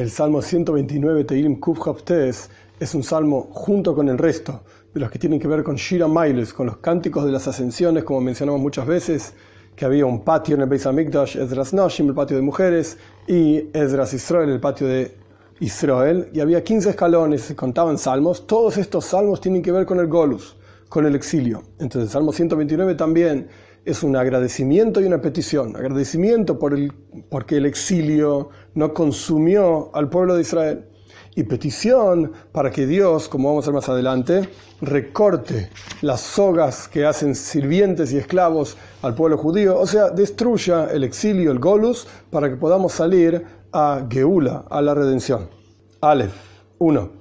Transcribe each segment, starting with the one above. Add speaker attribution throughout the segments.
Speaker 1: El Salmo 129, Teilim Kufhaftes, es un salmo junto con el resto de los que tienen que ver con Shira Mailes, con los cánticos de las ascensiones, como mencionamos muchas veces, que había un patio en el Beis Hamikdash, Ezras Noshim, el patio de mujeres, y Ezras Israel, el patio de Israel, y había 15 escalones, se contaban salmos. Todos estos salmos tienen que ver con el Golus, con el exilio. Entonces, el Salmo 129 también es un agradecimiento y una petición. Agradecimiento por el, porque el exilio no consumió al pueblo de Israel. Y petición para que Dios, como vamos a ver más adelante, recorte las sogas que hacen sirvientes y esclavos al pueblo judío, o sea, destruya el exilio, el golus, para que podamos salir a Geula, a la redención. Aleph 1.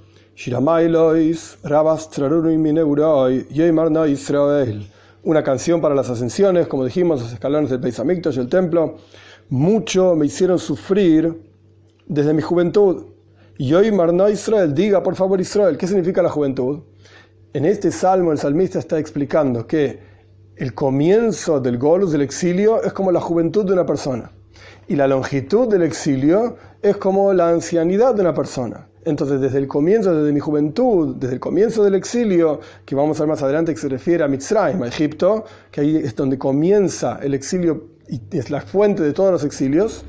Speaker 1: Rabas Israel una canción para las ascensiones, como dijimos, los escalones del Hamikdash y el templo. Mucho me hicieron sufrir desde mi juventud. Y hoy Marno Israel, diga por favor Israel, ¿qué significa la juventud? En este salmo el salmista está explicando que el comienzo del golus, del exilio, es como la juventud de una persona. Y la longitud del exilio es como la ancianidad de una persona. Entonces, desde el comienzo, desde mi juventud, desde el comienzo del exilio, que vamos a ver más adelante que se refiere a Mitzrayim, a Egipto, que ahí es donde comienza el exilio y es la fuente de todos los exilios,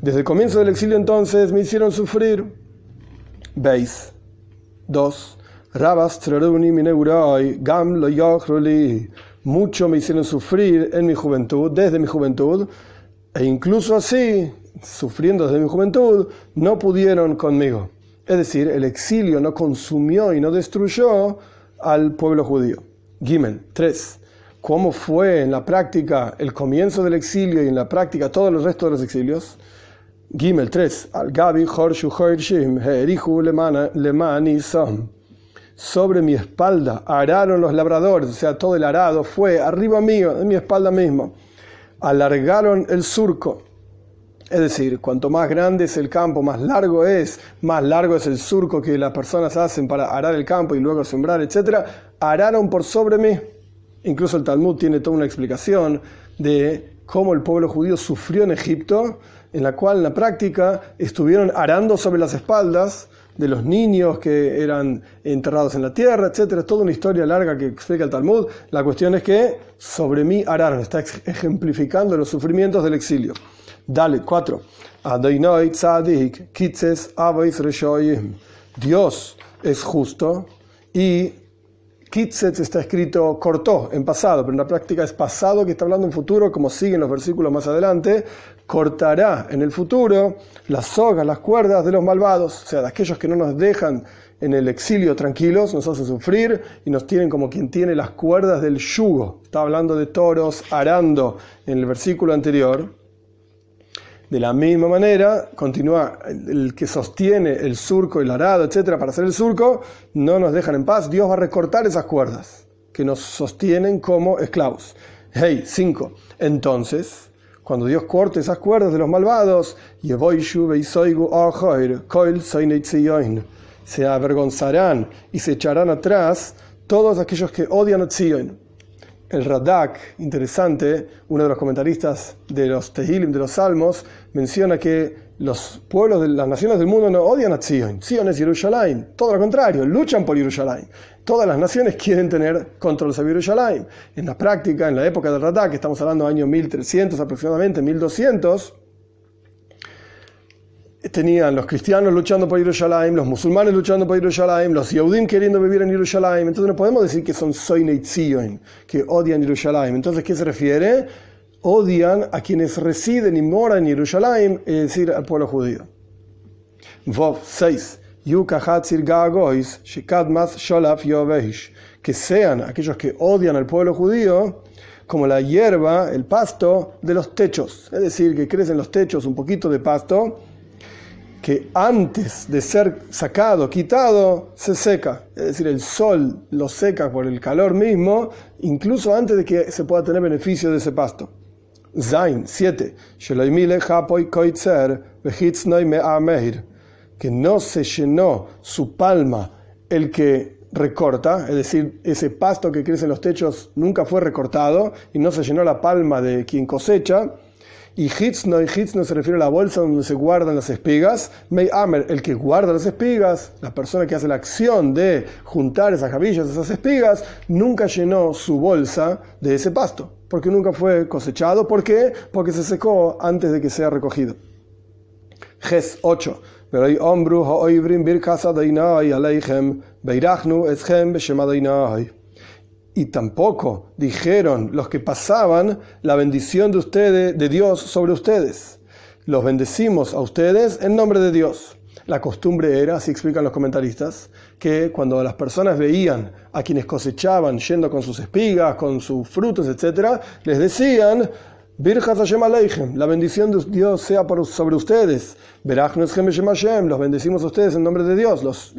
Speaker 1: desde el comienzo del exilio entonces me hicieron sufrir. Veis. Dos. Rabas gam lo Mucho me hicieron sufrir en mi juventud, desde mi juventud, e incluso así, sufriendo desde mi juventud, no pudieron conmigo. Es decir, el exilio no consumió y no destruyó al pueblo judío. Gimel 3. ¿Cómo fue en la práctica el comienzo del exilio y en la práctica todo el resto de los exilios? Gimel 3. Al Gabi Horshu Sobre mi espalda araron los labradores, o sea, todo el arado fue arriba mío, en mi espalda mismo. Alargaron el surco es decir, cuanto más grande es el campo, más largo es, más largo es el surco que las personas hacen para arar el campo y luego sembrar, etc. Araron por sobre mí. Incluso el Talmud tiene toda una explicación de cómo el pueblo judío sufrió en Egipto, en la cual en la práctica estuvieron arando sobre las espaldas de los niños que eran enterrados en la tierra, etc. Es toda una historia larga que explica el Talmud. La cuestión es que sobre mí araron, está ejemplificando los sufrimientos del exilio. Dale, 4. Dios es justo y Kitzes está escrito cortó en pasado, pero en la práctica es pasado que está hablando en futuro, como siguen los versículos más adelante. Cortará en el futuro las sogas, las cuerdas de los malvados, o sea, de aquellos que no nos dejan en el exilio tranquilos, nos hacen sufrir y nos tienen como quien tiene las cuerdas del yugo. Está hablando de toros arando en el versículo anterior. De la misma manera, continúa el que sostiene el surco, el arado, etcétera, para hacer el surco, no nos dejan en paz. Dios va a recortar esas cuerdas que nos sostienen como esclavos. Hey, 5. Entonces, cuando Dios corte esas cuerdas de los malvados, se avergonzarán y se echarán atrás todos aquellos que odian a Tzion el Radak, interesante, uno de los comentaristas de los Tehilim, de los Salmos, menciona que los pueblos de las naciones del mundo no odian a Zion. Zion es Jerusalén. Todo lo contrario, luchan por Jerusalén. Todas las naciones quieren tener control sobre Jerusalén. En la práctica, en la época del Radak, estamos hablando del año 1300 aproximadamente, 1200, tenían los cristianos luchando por Jerusalén, los musulmanes luchando por Jerusalén, los Yehudim queriendo vivir en Jerusalén. Entonces no podemos decir que son Soinei Zion, que odian Jerusalén. Entonces, ¿qué se refiere? Odian a quienes residen y moran en Jerusalén, es decir, al pueblo judío. Vov 6. Que sean aquellos que odian al pueblo judío como la hierba, el pasto de los techos. Es decir, que crecen los techos un poquito de pasto que antes de ser sacado, quitado, se seca. Es decir, el sol lo seca por el calor mismo, incluso antes de que se pueda tener beneficio de ese pasto. Zain 7. Que no se llenó su palma el que recorta, es decir, ese pasto que crece en los techos nunca fue recortado y no se llenó la palma de quien cosecha Y hitzno, y hitzno se refiere a la bolsa donde se guardan las espigas. Mei Amer, el que guarda las espigas, la persona que hace la acción de juntar esas gavillas, esas espigas, nunca llenó su bolsa de ese pasto, porque nunca fue cosechado. ¿Por qué? Porque se secó antes de que sea recogido. Ges 8. Y tampoco dijeron los que pasaban la bendición de ustedes, de Dios sobre ustedes. Los bendecimos a ustedes en nombre de Dios. La costumbre era, así explican los comentaristas, que cuando las personas veían a quienes cosechaban yendo con sus espigas, con sus frutos, etc., les decían, la bendición de Dios sea sobre ustedes. Los bendecimos a ustedes en nombre de Dios. Los,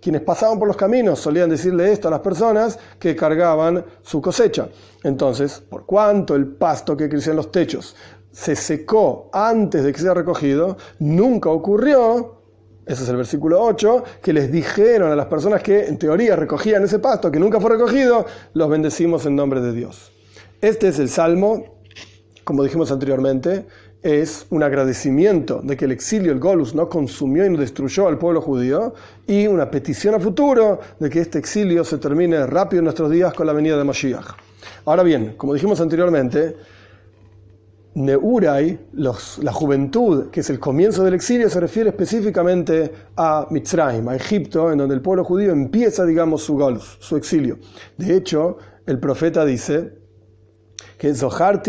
Speaker 1: quienes pasaban por los caminos solían decirle esto a las personas que cargaban su cosecha. Entonces, por cuanto el pasto que creció en los techos se secó antes de que sea recogido, nunca ocurrió, ese es el versículo 8, que les dijeron a las personas que en teoría recogían ese pasto, que nunca fue recogido, los bendecimos en nombre de Dios. Este es el salmo como dijimos anteriormente, es un agradecimiento de que el exilio, el Golus, no consumió y no destruyó al pueblo judío, y una petición a futuro de que este exilio se termine rápido en nuestros días con la venida de Mashiach. Ahora bien, como dijimos anteriormente, Neurai, la juventud, que es el comienzo del exilio, se refiere específicamente a Mitzrayim, a Egipto, en donde el pueblo judío empieza, digamos, su golus, su exilio. De hecho, el profeta dice, que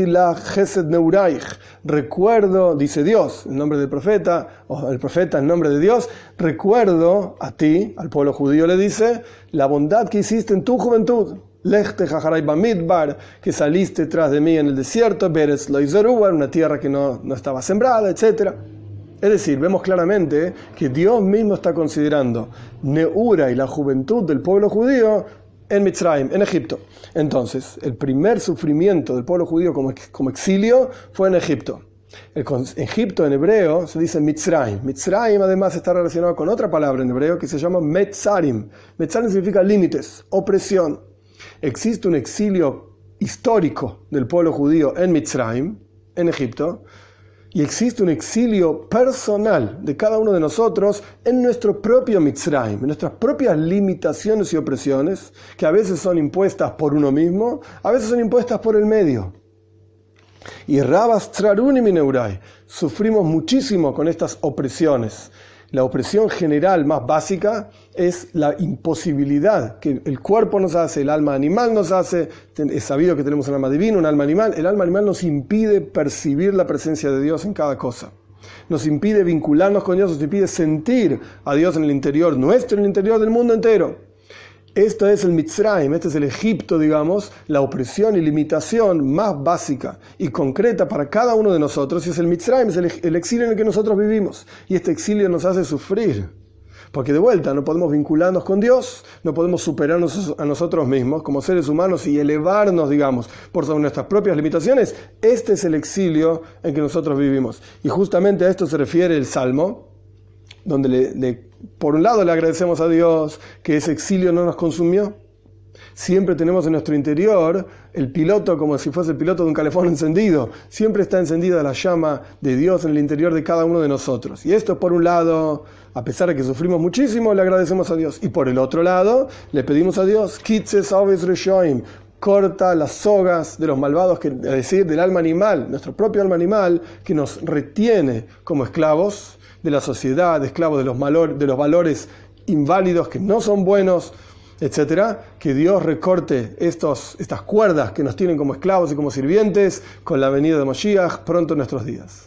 Speaker 1: la Gesed Neuraich, recuerdo, dice Dios, en nombre del profeta, o el profeta en nombre de Dios, recuerdo a ti, al pueblo judío le dice, la bondad que hiciste en tu juventud. Lechte Bamidbar, que saliste tras de mí en el desierto, Beres Loizerubar, una tierra que no, no estaba sembrada, etc. Es decir, vemos claramente que Dios mismo está considerando Neura y la juventud del pueblo judío en Mitzrayim, en Egipto. Entonces, el primer sufrimiento del pueblo judío como, como exilio fue en Egipto. El Egipto en hebreo se dice Mitzrayim. Mitzrayim además está relacionado con otra palabra en hebreo que se llama Metzarim. Metzarim significa límites, opresión. Existe un exilio histórico del pueblo judío en Mitzrayim, en Egipto, y existe un exilio personal de cada uno de nosotros en nuestro propio Mitzrayim, en nuestras propias limitaciones y opresiones, que a veces son impuestas por uno mismo, a veces son impuestas por el medio. Y Rabas Trarun y sufrimos muchísimo con estas opresiones. La opresión general más básica es la imposibilidad que el cuerpo nos hace, el alma animal nos hace. Es sabido que tenemos un alma divina, un alma animal. El alma animal nos impide percibir la presencia de Dios en cada cosa. Nos impide vincularnos con Dios, nos impide sentir a Dios en el interior nuestro, en el interior del mundo entero. Esto es el Mitzrayim, este es el Egipto, digamos, la opresión y limitación más básica y concreta para cada uno de nosotros. Y es el Mitzrayim, es el, exilio en el que nosotros vivimos. Y este exilio nos hace sufrir. Porque de vuelta no podemos vincularnos con Dios, no podemos superarnos a nosotros mismos como seres humanos y elevarnos, digamos, por sobre nuestras propias limitaciones. Este es el exilio en que nosotros vivimos. Y justamente a esto se refiere el Salmo, donde le por un lado le agradecemos a Dios que ese exilio no nos consumió. Siempre tenemos en nuestro interior el piloto como si fuese el piloto de un calefón encendido. Siempre está encendida la llama de Dios en el interior de cada uno de nosotros. Y esto por un lado, a pesar de que sufrimos muchísimo, le agradecemos a Dios. Y por el otro lado, le pedimos a Dios, corta las sogas de los malvados, es decir, del alma animal, nuestro propio alma animal, que nos retiene como esclavos de la sociedad, de esclavos de los, de los valores inválidos que no son buenos, etcétera, que Dios recorte estos, estas cuerdas que nos tienen como esclavos y como sirvientes con la venida de Moshiach pronto en nuestros días.